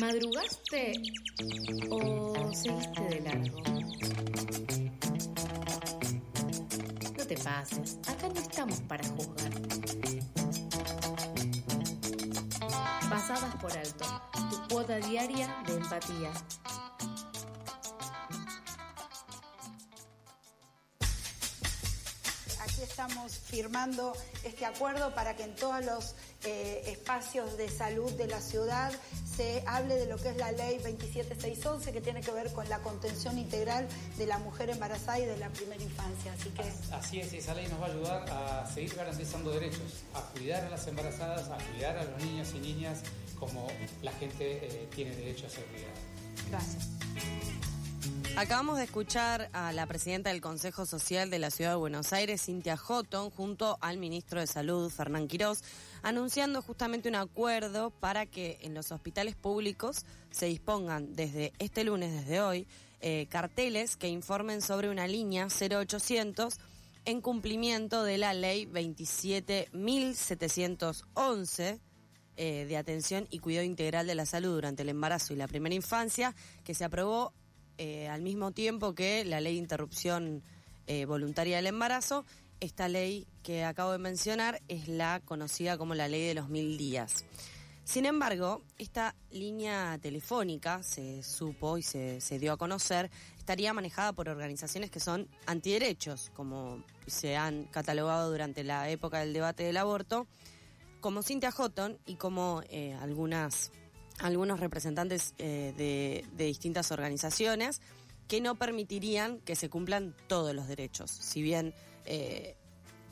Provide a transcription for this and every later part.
¿Madrugaste o seguiste de largo? No te pases, acá no estamos para juzgar. Pasadas por alto, tu cuota diaria de empatía. Estamos firmando este acuerdo para que en todos los eh, espacios de salud de la ciudad se hable de lo que es la ley 27611 que tiene que ver con la contención integral de la mujer embarazada y de la primera infancia. Así que así es, esa ley nos va a ayudar a seguir garantizando derechos, a cuidar a las embarazadas, a cuidar a los niños y niñas como la gente eh, tiene derecho a ser cuidada. gracias. Acabamos de escuchar a la presidenta del Consejo Social de la Ciudad de Buenos Aires, Cintia Houghton, junto al ministro de Salud, Fernán Quirós, anunciando justamente un acuerdo para que en los hospitales públicos se dispongan desde este lunes, desde hoy, eh, carteles que informen sobre una línea 0800 en cumplimiento de la ley 27.711 eh, de atención y cuidado integral de la salud durante el embarazo y la primera infancia, que se aprobó eh, al mismo tiempo que la ley de interrupción eh, voluntaria del embarazo. Esta ley que acabo de mencionar es la conocida como la ley de los mil días. Sin embargo, esta línea telefónica, se supo y se, se dio a conocer, estaría manejada por organizaciones que son antiderechos, como se han catalogado durante la época del debate del aborto, como Cynthia Houghton y como eh, algunas algunos representantes eh, de, de distintas organizaciones que no permitirían que se cumplan todos los derechos. Si bien eh,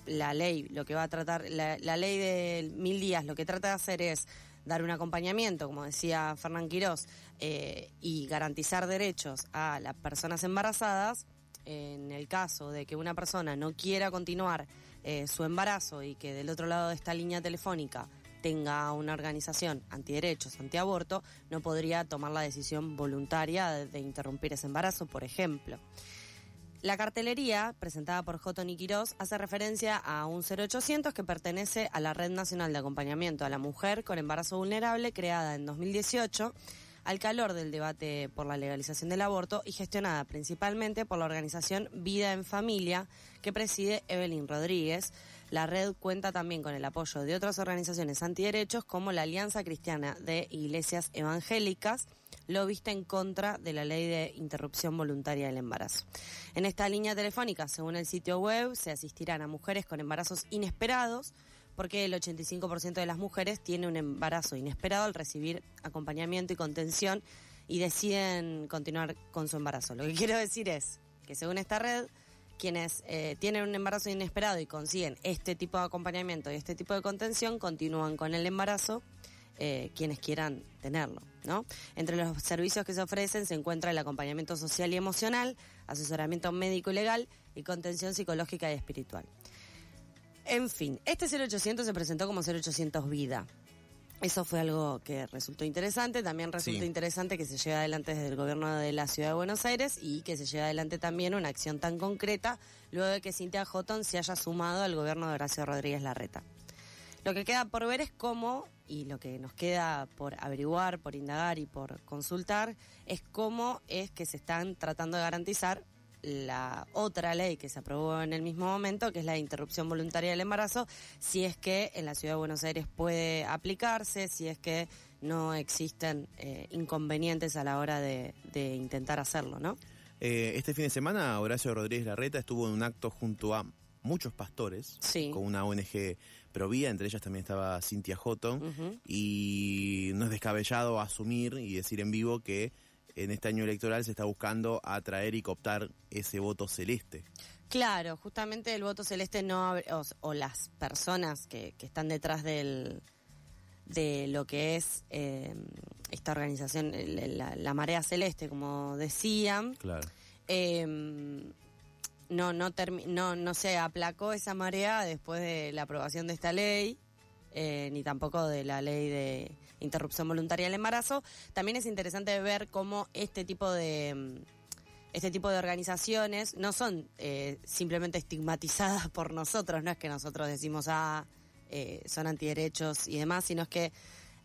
la ley, lo que va a tratar, la, ley de mil días, lo que trata de hacer es dar un acompañamiento, como decía Fernán Quirós, eh, y garantizar derechos a las personas embarazadas, en el caso de que una persona no quiera continuar eh, su embarazo y que del otro lado de esta línea telefónica tenga una organización antiderechos, antiaborto, no podría tomar la decisión voluntaria de, interrumpir ese embarazo, por ejemplo. La cartelería, presentada por J. Quirós, hace referencia a un 0800 que pertenece a la Red Nacional de Acompañamiento a la Mujer con Embarazo Vulnerable, creada en 2018 al calor del debate por la legalización del aborto y gestionada principalmente por la organización Vida en Familia, que preside Evelyn Rodríguez. La red cuenta también con el apoyo de otras organizaciones antiderechos como la Alianza Cristiana de Iglesias Evangélicas, lobista en contra de la ley de interrupción voluntaria del embarazo. En esta línea telefónica, según el sitio web, se asistirán a mujeres con embarazos inesperados, porque el 85% de las mujeres tiene un embarazo inesperado al recibir acompañamiento y contención y deciden continuar con su embarazo. Lo que quiero decir es que según esta red, quienes eh, tienen un embarazo inesperado y consiguen este tipo de acompañamiento y este tipo de contención continúan con el embarazo eh, quienes quieran tenerlo. ¿no? Entre los servicios que se ofrecen se encuentra el acompañamiento social y emocional, asesoramiento médico y legal y contención psicológica y espiritual. En fin, este 0800 se presentó como 0800 Vida. Eso fue algo que resultó interesante. También resultó Sí. interesante que se lleve adelante desde el gobierno de la ciudad de Buenos Aires y que se lleve adelante también una acción tan concreta luego de que Cintia Houghton se haya sumado al gobierno de Horacio Rodríguez Larreta. Lo que queda por ver es cómo, y lo que nos queda por averiguar, por indagar y por consultar, es cómo es que se están tratando de garantizar la otra ley que se aprobó en el mismo momento, que es la de interrupción voluntaria del embarazo, si es que en la ciudad de Buenos Aires puede aplicarse, si es que no existen eh, inconvenientes a la hora de, de intentar hacerlo, ¿no? Eh, este fin de semana, Horacio Rodríguez Larreta estuvo en un acto junto a muchos pastores Sí. con una ONG Provida, entre ellas también estaba Cintia Houghton, y no es descabellado asumir y decir en vivo que en este año electoral se está buscando atraer y cooptar ese voto celeste. Claro, justamente el voto celeste no o, o las personas que, que están detrás del de lo que es eh, esta organización, la, la marea celeste, como decían, Claro. eh, no, no, no, no se aplacó esa marea después de la aprobación de esta ley, eh, ni tampoco de la ley de interrupción voluntaria del embarazo. También es interesante ver cómo este tipo de mm, este tipo de organizaciones no son eh, simplemente estigmatizadas por nosotros, no es que nosotros decimos, ah, eh, son antiderechos y demás, sino es que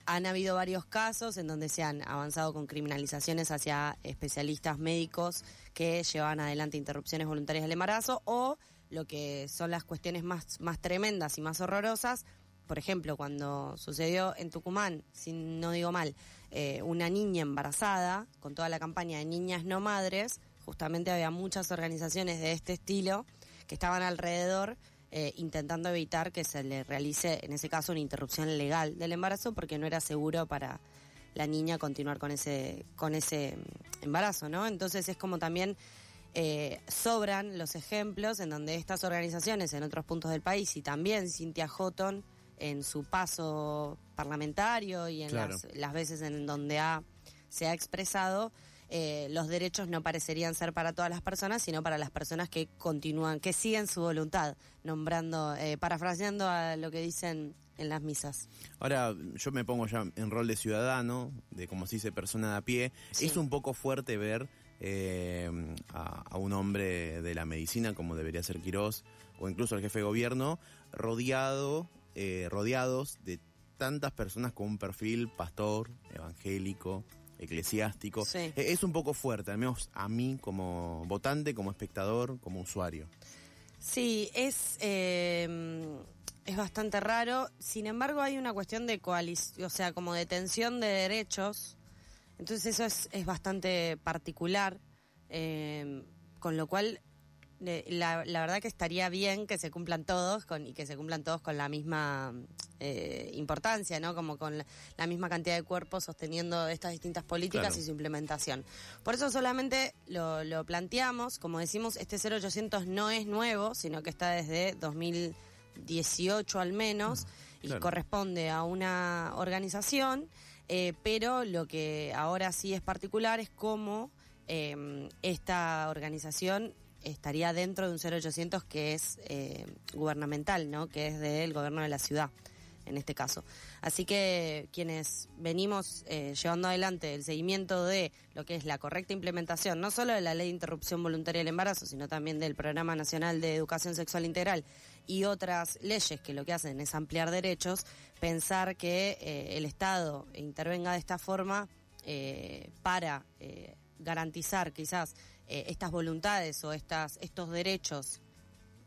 han habido varios casos en donde se han avanzado con criminalizaciones hacia especialistas médicos que llevan adelante interrupciones voluntarias del embarazo o lo que son las cuestiones más, más tremendas y más horrorosas. Por ejemplo, cuando sucedió en Tucumán, si no digo mal, eh, una niña embarazada, con toda la campaña de niñas no madres, justamente había muchas organizaciones de este estilo que estaban alrededor eh, intentando evitar que se le realice, en ese caso, una interrupción legal del embarazo porque no era seguro para la niña continuar con ese, con ese mm, embarazo, ¿no? Entonces es como también eh, sobran los ejemplos en donde estas organizaciones en otros puntos del país y también Cintia Houghton en su paso parlamentario y en las, las, veces en donde ha, se ha expresado, eh, los derechos no parecerían ser para todas las personas, sino para las personas que continúan, que siguen su voluntad, nombrando, eh, parafraseando a lo que dicen en las misas. Ahora, yo me pongo ya en rol de ciudadano, de como se dice persona de a pie. Es un poco fuerte ver eh, a, a, un hombre de la medicina, como debería ser Quirós, o incluso al jefe de gobierno, rodeado, eh, rodeados de tantas personas con un perfil pastor, evangélico, eclesiástico. Sí. Eh, Es un poco fuerte, al menos a mí como votante, como espectador, como usuario. Sí, es, eh, es bastante raro. Sin embargo, hay una cuestión de coalición, o sea, como de tensión de derechos. Entonces eso es, es bastante particular. eh, con lo cual, la, la verdad que estaría bien que se cumplan todos con, y que se cumplan todos con la misma eh, importancia, ¿no? Como con la, la misma cantidad de cuerpos sosteniendo estas distintas políticas Claro. y su implementación. Por eso solamente lo, lo planteamos, como decimos, este 0800 no es nuevo, sino que está desde 2018 al menos y Claro. corresponde a una organización, eh, pero lo que ahora sí es particular es cómo eh, esta organización estaría dentro de un 0800 que es eh, gubernamental, ¿no? Que es del gobierno de la ciudad, en este caso. Así que quienes venimos eh, llevando adelante el seguimiento de lo que es la correcta implementación, no solo de la ley de interrupción voluntaria del embarazo, sino también del Programa Nacional de Educación Sexual Integral y otras leyes que lo que hacen es ampliar derechos, pensar que eh, el Estado intervenga de esta forma para garantizar quizás eh, estas voluntades o estas, estos derechos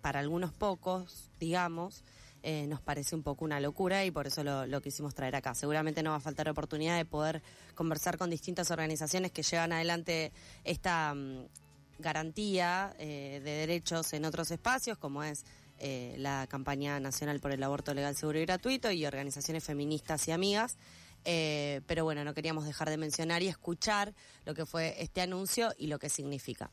para algunos pocos, digamos, eh, nos parece un poco una locura y por eso lo, lo quisimos traer acá. Seguramente no va a faltar oportunidad de poder conversar con distintas organizaciones que llevan adelante esta mm, garantía eh, de derechos en otros espacios, como es eh, la campaña nacional por el aborto legal, seguro y gratuito y organizaciones feministas y amigas. Eh, pero bueno, no queríamos dejar de mencionar y escuchar lo que fue este anuncio y lo que significa.